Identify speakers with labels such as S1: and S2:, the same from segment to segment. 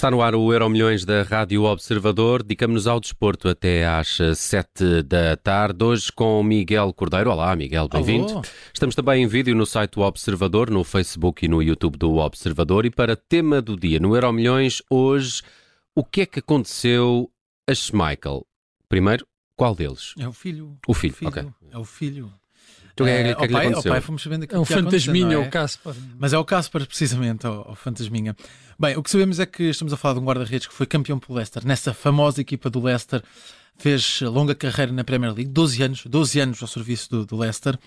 S1: Está no ar o Euro Milhões da Rádio Observador. Dedicamos-nos ao desporto até às 7 da tarde. Hoje com Miguel Cordeiro. Olá, Miguel, bem-vindo. Estamos também em vídeo no site do Observador, no Facebook e no YouTube do Observador. E para tema do dia no Euro Milhões, hoje, o que é que aconteceu a Schmeichel? Primeiro, qual deles?
S2: É o filho.
S1: O filho,
S2: o filho.
S1: ok.
S2: É o filho.
S1: Então, o que é,
S2: É,
S1: que é que lhe
S2: pai, ao
S1: aconteceu?
S2: pai fomos sabendo aquilo
S3: É o
S2: que ia acontecer,
S3: fantasminha,
S2: não
S3: o Caspar.
S2: Mas é o Caspar, precisamente, o, o fantasminha. Bem, o que sabemos é que estamos a falar de um guarda-redes que foi campeão pelo Leicester, nessa famosa equipa do Leicester, fez longa carreira na Premier League, 12 anos, 12 anos ao serviço do, do Leicester,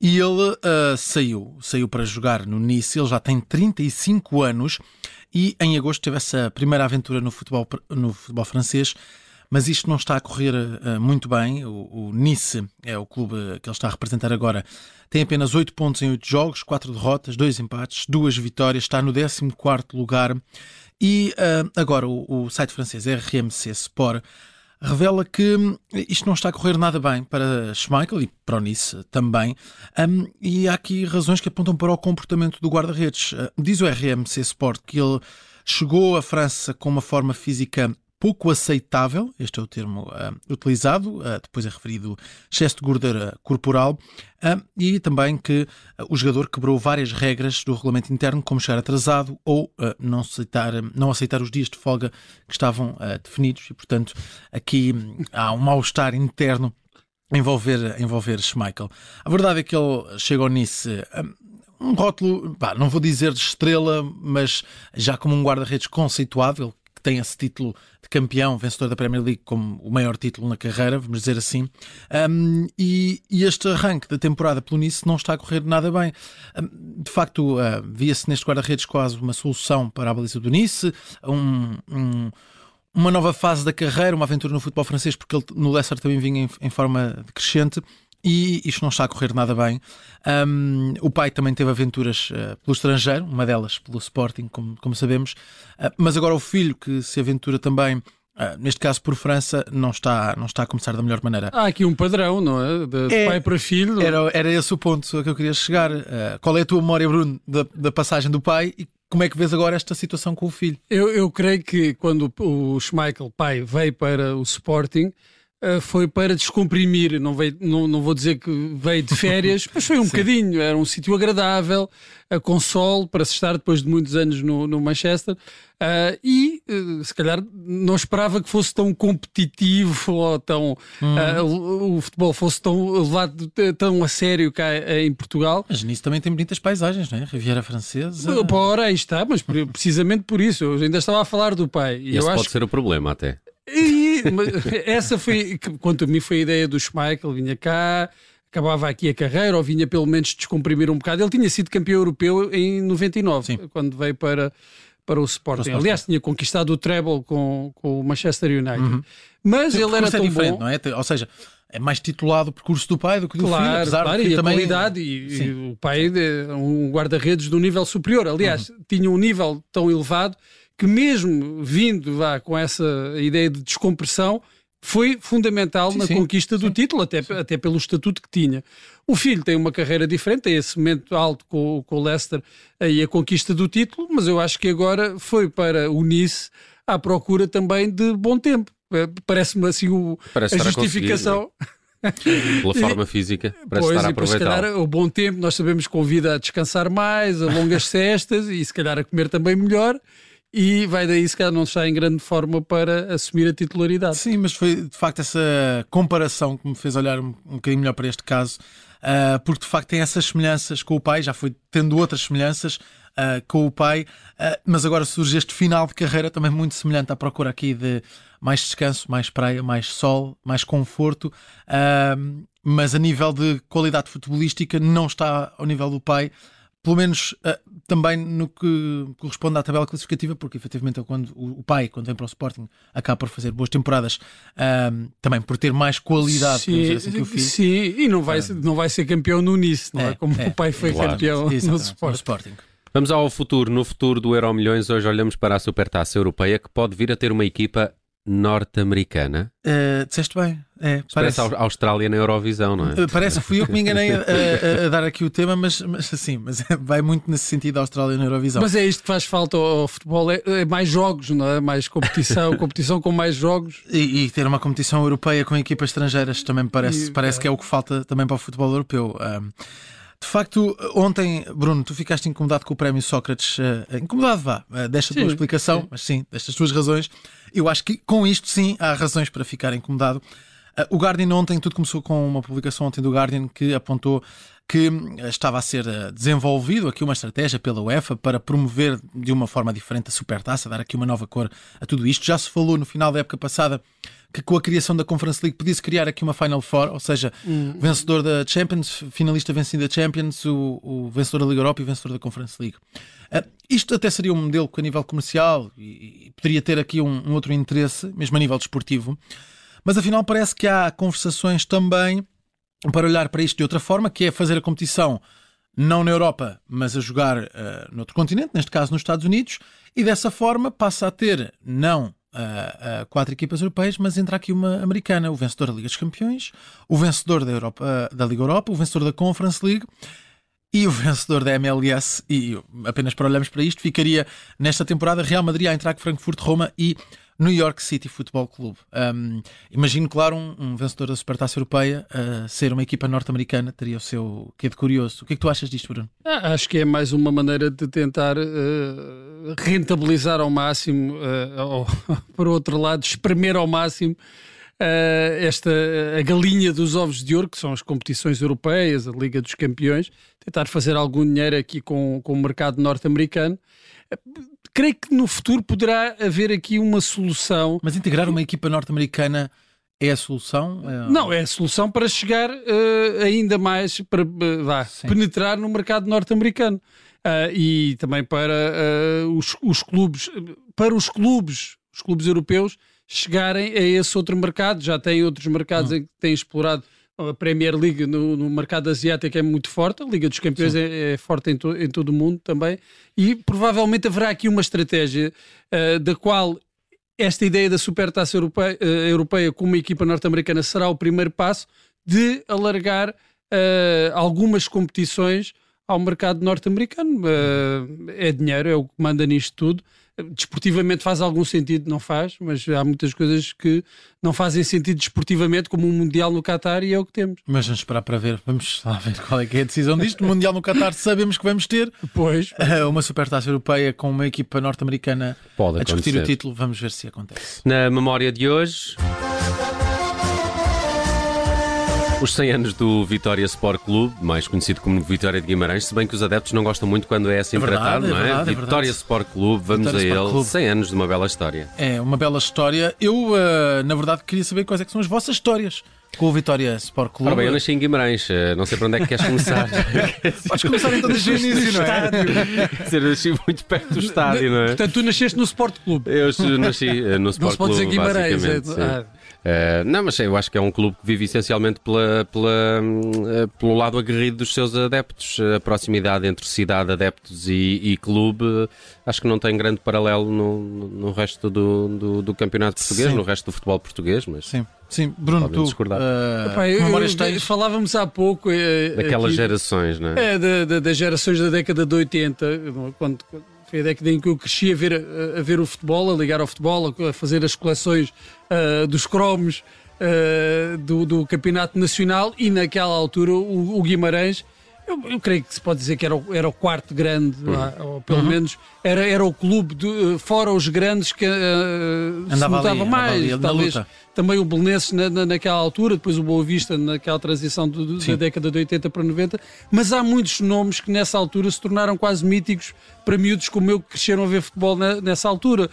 S2: e ele ah, saiu, saiu para jogar no Nice, ele já tem 35 anos, e em agosto teve essa primeira aventura no futebol, no futebol francês, mas isto não está a correr ah, muito bem. O, o Nice é o clube que ele está a representar agora. Tem apenas 8 pontos em 8 jogos, 4 derrotas, 2 empates, 2 vitórias, está no 14 lugar. E ah, agora o, o site francês RMC Sport revela que hum, isto não está a correr nada bem para Schmeichel e para o Nice também. Hum, e há aqui razões que apontam para o comportamento do guarda-redes. Ah, diz o RMC Sport que ele chegou à França com uma forma física pouco aceitável, este é o termo ah, utilizado, ah, depois é referido excesso de gordura corporal, ah, e também que o jogador quebrou várias regras do regulamento interno, como chegar atrasado ou não, aceitar, não aceitar os dias de folga que estavam definidos, e portanto aqui hum, há um mal-estar interno envolver, envolver Schmeichel. A verdade é que ele ao Nice hum, um rótulo, pá, não vou dizer de estrela, mas já como um guarda-redes conceituado, ele que tem esse título de campeão, vencedor da Premier League, como o maior título na carreira, vamos dizer assim. Um, e, e este arranque da temporada pelo Nice não está a correr nada bem. Um, de facto, uh, via-se neste guarda-redes quase uma solução para a baliza do Nice, um- um, uma nova fase da carreira, uma aventura no futebol francês, porque ele no Leicester também vinha em, em forma crescente. E isto não está a correr nada bem. Um, o pai também teve aventuras uh, pelo estrangeiro, uma delas pelo Sporting, como, como sabemos. Uh, mas agora o filho que se aventura também, uh, neste caso por França, não está, não está a começar da melhor maneira.
S3: Há aqui um padrão, não é? De,
S2: É,
S3: pai para filho.
S2: Era, era esse o ponto a que eu queria chegar. Uh, qual é a tua memória, Bruno, da, da passagem do pai e como é que vês agora esta situação com o filho?
S3: Eu, eu creio que quando o Schmeichel, pai, veio para o Sporting, foi para descomprimir. Não, veio, não, não vou dizer que veio de férias, mas foi um bocadinho. Era um sítio agradável, a console, para se estar depois de muitos anos no, no Manchester. Ah, e eh, se calhar não esperava que fosse tão competitivo ou tão ah, o, o futebol fosse tão levado tão a sério cá eh, em Portugal.
S2: Mas nisso também tem bonitas paisagens, não é? Riviera Francesa.
S3: Pá, Ora, aí está, mas precisamente por isso, eu ainda estava a falar do pai. E
S1: Esse
S3: eu
S1: pode
S3: acho
S1: ser o problema até.
S3: e, mas essa foi, quanto a mim, foi a ideia do Schmeichel. Vinha cá, acabava aqui a carreira, ou vinha pelo menos descomprimir um bocado. Ele tinha sido campeão europeu em 99,
S2: Sim.
S3: quando veio para, para o Sporting.
S2: Sporting.
S3: Aliás, tinha conquistado o treble com, com o Manchester United. Mas
S2: O
S3: ele era
S2: é
S3: tão
S2: diferente,
S3: bom.
S2: não é? Ou seja, é mais titulado o percurso do pai do que do filho,
S3: Claro,
S2: apesar
S3: claro,
S2: de que
S3: e a
S2: também...
S3: qualidade e, e
S2: Sim.
S3: o pai é um guarda-redes do nível superior. Aliás,
S2: Uhum.
S3: tinha um nível tão elevado que mesmo vindo vá, com essa ideia de descompressão foi fundamental
S2: Sim,
S3: na
S2: sim,
S3: conquista do título, até, até pelo estatuto que tinha. O filho tem uma carreira diferente, tem esse momento alto com, com o Leicester e a conquista do título, mas eu acho que agora foi para o Nice à procura também de bom tempo. Eh, Parece-me assim o,
S1: Parece
S3: a justificação.
S1: Pela forma física, parece
S3: Pois,
S1: estar a
S3: depois, se
S1: aproveitar.
S3: calhar o bom tempo nós sabemos que convida a descansar mais, a longas cestas e se calhar a comer também melhor e vai daí se calhar não estar em grande forma para assumir a titularidade.
S2: Sim, mas foi de facto essa comparação que me fez olhar um, um bocadinho melhor para este caso, ah, porque de facto tem essas semelhanças com o pai, já foi tendo outras semelhanças ah, com o pai, ah, mas agora surge este final de carreira também muito semelhante à procura aqui de mais descanso, mais praia, mais sol, mais conforto, mas a nível de qualidade futebolística não está ao nível do pai. Pelo menos ah, também no que corresponde à tabela classificativa, porque efetivamente ele, quando, o, pai, quando vem para o Sporting, acaba por fazer boas temporadas, ahm, também por ter mais qualidade dizer assim, que o filho.
S3: sim, e não vai, não vai ser campeão no Nice, não é?
S2: É,
S3: Como
S2: é,
S3: o pai foi
S1: claro.
S3: campeão no
S2: Exatamente,
S3: Sport.
S2: no Sporting.
S1: Vamos ao futuro. No futuro do Euro Milhões, hoje olhamos para a Supertaça Europeia, que pode vir a ter uma equipa norte-americana.
S2: Uh, disseste bem. É,
S1: parece a Austrália na Eurovisão, não é?
S2: Uh, parece, fui eu que me enganei a, a, a, dar aqui o tema, mas, mas assim, mas vai muito nesse sentido a Austrália na Eurovisão.
S3: Mas é isto que faz falta ao futebol, é, é mais jogos, não é? Mais competição, competição com mais jogos.
S2: E, e, ter uma competição europeia com equipas estrangeiras também me parece, e, parece é. que é o que falta também para o futebol europeu. Um, de facto, ontem, Bruno, tu ficaste incomodado com o prémio Sócrates. Uh, incomodado, vá, uh, desta sim, tua explicação, sim. mas sim, destas tuas razões. Eu acho que com isto, sim, há razões para ficar incomodado. O Guardian ontem, tudo começou com uma publicação ontem do Guardian que apontou que estava a ser desenvolvido aqui uma estratégia pela UEFA para promover de uma forma diferente a Supertaça, dar aqui uma nova cor a tudo isto. Já se falou no final da época passada que com a criação da Conference League podia-se criar aqui uma Final Four, ou seja, hum. vencedor da Champions, finalista vencida da Champions, o, o, vencedor da Liga Europa e vencedor da Conference League. Uh, isto até seria um modelo que a nível comercial e, e poderia ter aqui um, um, outro interesse, mesmo a nível desportivo, mas afinal parece que há conversações também para olhar para isto de outra forma, que é fazer a competição não na Europa, mas a jogar uh, noutro continente, neste caso nos Estados Unidos, e dessa forma passa a ter não uh, uh, quatro equipas europeias, mas entra aqui uma americana, o vencedor da Liga dos Campeões, o vencedor da, Europa, uh, da Liga Europa, o vencedor da Conference League e o vencedor da MLS. E apenas para olharmos para isto, ficaria nesta temporada Real Madrid, Eintracht Frankfurt, Roma e New York City Football Club. Um, imagino, claro, um, um, vencedor da Supertaça Europeia uh, ser uma equipa norte-americana, teria o seu quê de curioso. O que é que tu achas disto, Bruno?
S3: Ah, acho que é mais uma maneira de tentar uh, rentabilizar ao máximo, uh, ou, por outro lado, espremer ao máximo esta a galinha dos ovos de ouro, que são as competições europeias, a Liga dos Campeões, tentar fazer algum dinheiro aqui com, com o mercado norte-americano creio que no futuro poderá haver aqui uma solução.
S2: Mas integrar uma equipa norte-americana é a solução?
S3: É... Não, é a solução para chegar uh, ainda mais, para uh, vá, penetrar no mercado norte-americano. Uh, e também para os, os clubes, para os clubes, os clubes europeus chegarem a esse outro mercado. Já tem outros mercados em que têm explorado a Premier League no, no, mercado asiático é muito forte, a Liga dos Campeões é, é, forte em, to, em, todo o mundo também, e provavelmente haverá aqui uma estratégia uh, da qual esta ideia da supertaça europeia, uh, europeia com uma equipa norte-americana será o primeiro passo de alargar uh, algumas competições ao mercado norte-americano. é dinheiro, é o que manda nisto tudo desportivamente faz algum sentido, não faz, mas há muitas coisas que não fazem sentido desportivamente, como um Mundial no Qatar, e é o que temos.
S2: Mas vamos esperar para ver, vamos lá ver qual é que é a decisão disto. O Mundial no Qatar sabemos que vamos ter
S3: pois,
S2: pois. uma supertaça europeia com uma equipa norte-americana a discutir o título, vamos ver se acontece.
S1: Na memória de hoje. Os 100 anos do Vitória Sport Clube, mais conhecido como Vitória de Guimarães, se bem que os adeptos não gostam muito quando é assim é verdade, tratado, não é? Verdade, é Vitória é Sport Clube, vamos Vitória a ele. Clube. 100 anos de uma bela história.
S2: É, uma bela história. Eu, uh, na verdade, queria saber quais é que são as vossas histórias com o Vitória Sport Clube.
S1: Ora bem, eu nasci em Guimarães, eh, não sei para onde é que queres começar.
S2: Podes começar então desde o início, não é?
S1: Dizer, nasci muito perto do estádio, não é?
S3: Portanto, tu nasceste no Sport Clube.
S1: Eu nasci eh, no Sport Clube. É... Ah. Uh, não, mas eu acho que é um clube que vive essencialmente pela, pela, uh, pelo lado aguerrido dos seus adeptos. A proximidade entre cidade, adeptos e, e clube acho que não tem grande paralelo no, no resto do, do, do campeonato português, sim. no resto do futebol português. Mas...
S2: Sim. Sim, Bruno, tu discordar. Uh,
S3: Epá, eu, eu, falávamos há pouco
S1: daquelas aqui, gerações, não
S3: é? É, das gerações da década de 80, quando, foi a década em que eu cresci a ver, a, ver o futebol, a ligar ao futebol, a, a fazer as coleções uh, dos cromos uh, do, do, Campeonato Nacional e naquela altura o, o Guimarães. Eu, eu, creio que se pode dizer que era o, era o quarto grande, uhum. ou pelo uhum. menos era, era o clube, de, fora os grandes, que uh, se notava ali, mais. talvez, também o Belenenses na, na, naquela altura, depois o Boa Vista naquela transição do, da década de 80 para 90, mas há muitos nomes que nessa altura se tornaram quase míticos para miúdos como eu que cresceram a ver futebol na, nessa altura.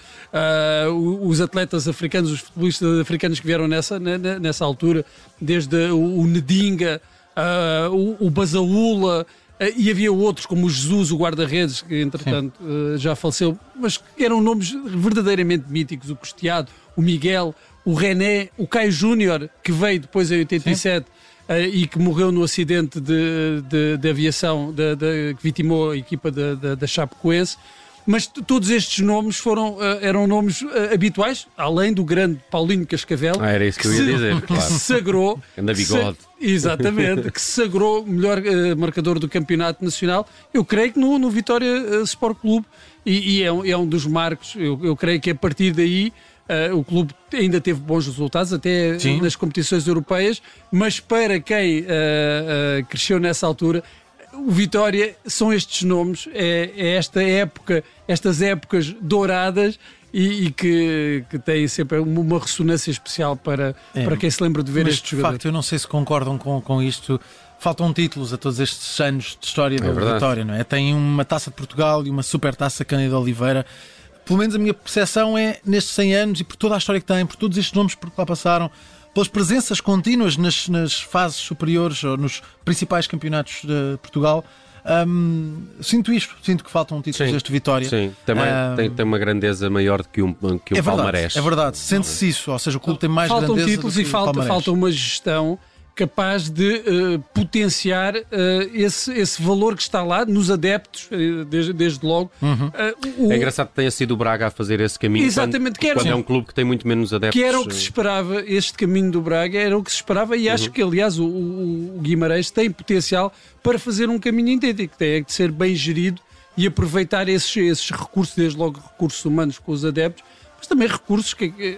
S3: Uh, os atletas africanos, os futebolistas africanos que vieram nessa, nessa altura, desde o, o Nedinga, uh, o, o Basaúla, Uh, e havia outros, como o Jesus, o guarda-redes, que entretanto uh, já faleceu, mas que eram nomes verdadeiramente míticos: o Costeado, o Miguel, o René, o Caio Júnior, que veio depois em 87 uh, eh, e que morreu no acidente de, de, de aviação de, de, que vitimou a equipa da Chapecoense. Mas todos estes nomes foram, uh, eram nomes uh, habituais, além do grande Paulinho Cascavel.
S1: Ah, era isso que, que eu ia se, dizer, claro.
S3: Que se sagrou.
S1: Anda bigode.
S3: Se, exatamente, que se sagrou melhor uh, marcador do Campeonato Nacional. Eu creio que no, no Vitória Sport Clube, e, e é, um, é, um, dos marcos, eu, eu creio que a partir daí. Uh, o clube ainda teve bons resultados, até Sim. nas competições europeias, mas para quem uh, uh, cresceu nessa altura, o Vitória são estes nomes, é, é esta época, estas épocas douradas e, e, que, que têm sempre uma ressonância especial para, é, para quem se lembra de ver
S2: mas,
S3: este jogador.
S2: De facto, eu não sei se concordam com, com isto. Faltam títulos a todos estes anos de história é da Vitória, não é? Tem uma taça de Portugal e uma super taça Cândido Oliveira. Pelo menos a minha percepção é nestes 100 anos e por toda a história que tem, por todos estes nomes por que lá passaram, pelas presenças contínuas nas, nas fases superiores ou nos principais campeonatos de Portugal. Um, sinto isto, sinto que faltam títulos deste Vitória.
S1: Sim, também um, tem, tem, uma grandeza maior do que um, que um
S2: é verdade,
S1: palmarés.
S2: É verdade, sente-se isso, ou seja, o clube tem mais
S3: faltam
S2: grandeza.
S3: Faltam títulos e falta, falta uma gestão capaz de uh, potenciar uh, esse, esse valor que está lá nos adeptos, uh, desde, desde logo.
S1: Uhum. O... É engraçado que tenha sido o Braga a fazer esse caminho
S3: Exatamente,
S1: quando, quando é um clube que tem muito menos adeptos.
S3: Que era o que se esperava, este caminho do Braga era o que se esperava e acho uhum. que, aliás, o, o, Guimarães tem potencial para fazer um caminho idêntico, tem que ser bem gerido e aproveitar esses, esses recursos, desde logo recursos humanos com os adeptos, mas também recursos que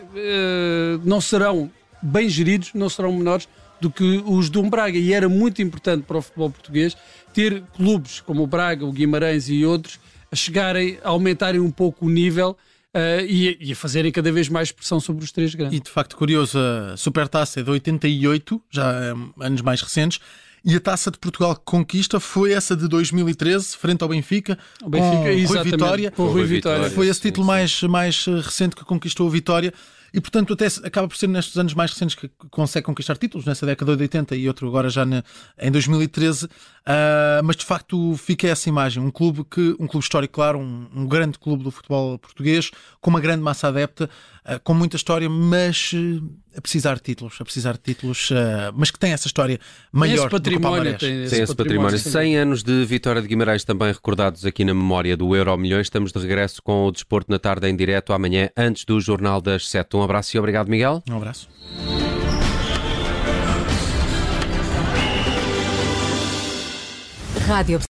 S3: não serão bem geridos, não serão menores do que os do Braga. E era muito importante para o futebol português ter clubes como o Braga, o Guimarães e outros a chegarem, a aumentarem um pouco o nível. Uh, e, e, a fazerem cada vez mais pressão sobre os três grandes.
S2: E de facto, curioso, a Supertaça é de 88, já é, anos mais recentes, e a Taça de Portugal que conquista foi essa de 2013, frente ao Benfica,
S3: o Benfica
S2: com Rui Vitória.
S3: Com Rui Vitória.
S2: Foi esse título mais, mais recente que conquistou a Vitória. E, portanto, até acaba por ser nestes anos mais recentes que consegue conquistar títulos, nessa década de 80 e outro agora já na, em 2013. Uh, mas, de facto, fica essa imagem. Um clube, que, um clube histórico, claro, um, um grande clube do futebol português, com uma grande massa adepta, uh, com muita história, mas uh, a precisar de títulos, a precisar de títulos, mas que tem essa história maior esse
S3: património,
S2: do que o
S3: tem
S1: esse, tem esse património. património. 100 anos de Vitória de Guimarães também recordados aqui na memória do Euro Milhões. Estamos de regresso com o Desporto na Tarde em direto amanhã, antes do Jornal das 7. Um abraço e obrigado, Miguel.
S2: Um abraço.
S4: Rádio